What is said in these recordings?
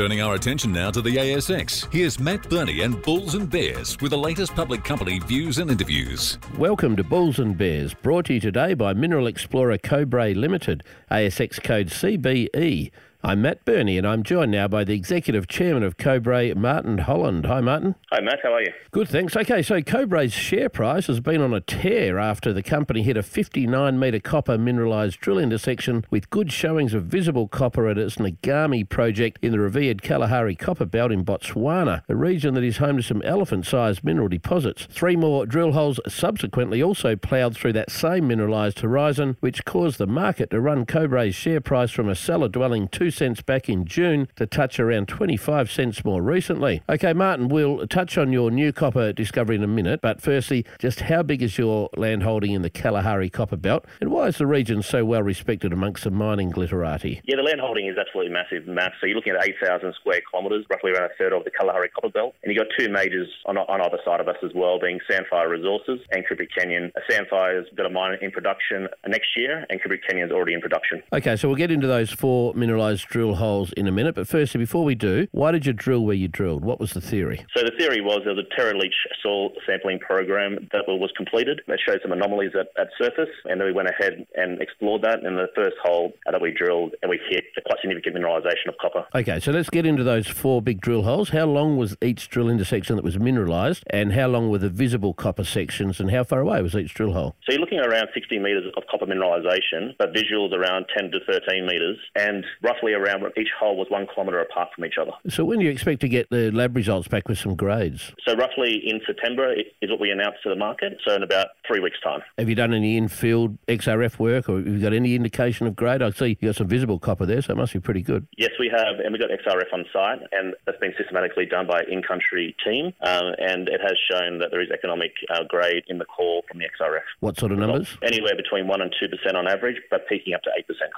Turning our attention now to the ASX, here's Matt Birney and Bulls and Bears with the latest public company views and interviews. Welcome to Bulls and Bears, brought to you today by Mineral Explorer Cobre Limited, ASX code CBE. I'm Matt Birney, and I'm joined now by the Executive Chairman of Cobre, Martin Holland. Hi, Martin. Hi, Matt. How are you? Good, thanks. Okay, so Cobre's share price has been on a tear after the company hit a 59 metre copper mineralised drill intersection with good showings of visible copper at its Ngami project in the revered Kalahari Copper Belt in Botswana, a region that is home to some elephant sized mineral deposits. Three more drill holes subsequently also ploughed through that same mineralised horizon, which caused the market to run Cobre's share price from a cellar dwelling two cents back in June to touch around 25 cents more recently. Okay, Martin, we'll touch on your new copper discovery in a minute, but firstly, just how big is your land holding in the Kalahari Copper Belt, and why is the region so well respected amongst the mining glitterati? Yeah, the land holding is absolutely massive, Matt. So you're looking at 8,000 square kilometres, roughly around a third of the Kalahari Copper Belt. And you've got two majors on, on either side of us as well, being Sandfire Resources and Cupric Canyon. Sandfire's got a mine in production next year, and Cupric Canyon's already in production. Okay, so we'll get into those four mineralised drill holes in a minute. But firstly, before we do, why did you drill where you drilled? What was the theory? So the theory was there was a Terra Leach soil sampling program that was completed that showed some anomalies at, at surface, and then we went ahead and explored that. And the first hole that we drilled, and we hit a quite significant mineralisation of copper. Okay, so let's get into those four big drill holes. How long was each drill intersection that was mineralised, and how long were the visible copper sections, and how far away was each drill hole? So you're looking at around 60 metres of copper mineralisation, but visuals around 10 to 13 metres, and roughly around each hole was one kilometre apart from each other. So when do you expect to get the lab results back with some grades? So roughly in September is what we announced to the market. So in about three weeks' time. Have you done any in-field XRF work, or have you got any indication of grade? I see you got some visible copper there, so it must be pretty good. Yes, we have, and we've got XRF on site, and that's been systematically done by in-country team, um, and it has shown that there is economic uh, grade in the core from the XRF. What sort of numbers? Anywhere between one and two percent on average, but peaking up to eight percent.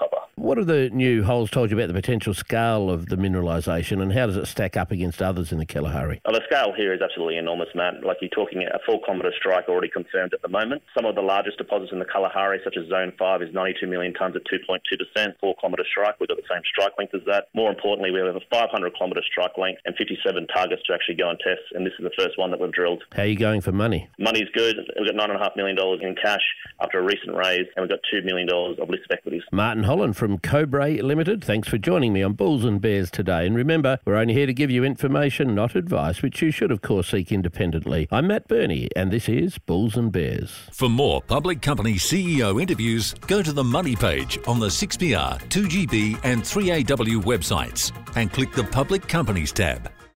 What have the new holes told you about the potential scale of the mineralisation, and how does it stack up against others in the Kalahari? Well, the scale here is absolutely enormous, Matt. Like you're talking a four kilometre strike already confirmed at the moment. Some of the largest deposits in the Kalahari, such as Zone 5, is 92 million tonnes at 2.2%, four kilometre strike. We've got the same strike length as that. More importantly, we have a 500 kilometre strike length and 57 targets to actually go and test, and this is the first one that we've drilled. How are you going for money? Money's good. We've got $9.5 million in cash after a recent raise, and we've got $2 million of listed equities. Martin Holland from Cobre Limited, thanks for joining me on Bulls and Bears today. And remember, we're only here to give you information, not advice, which you should, of course, seek independently. I'm Matt Birney, and this is Bulls and Bears. For more public company CEO interviews, go to the Money page on the 6PR, 2GB, and 3AW websites and click the Public Companies tab.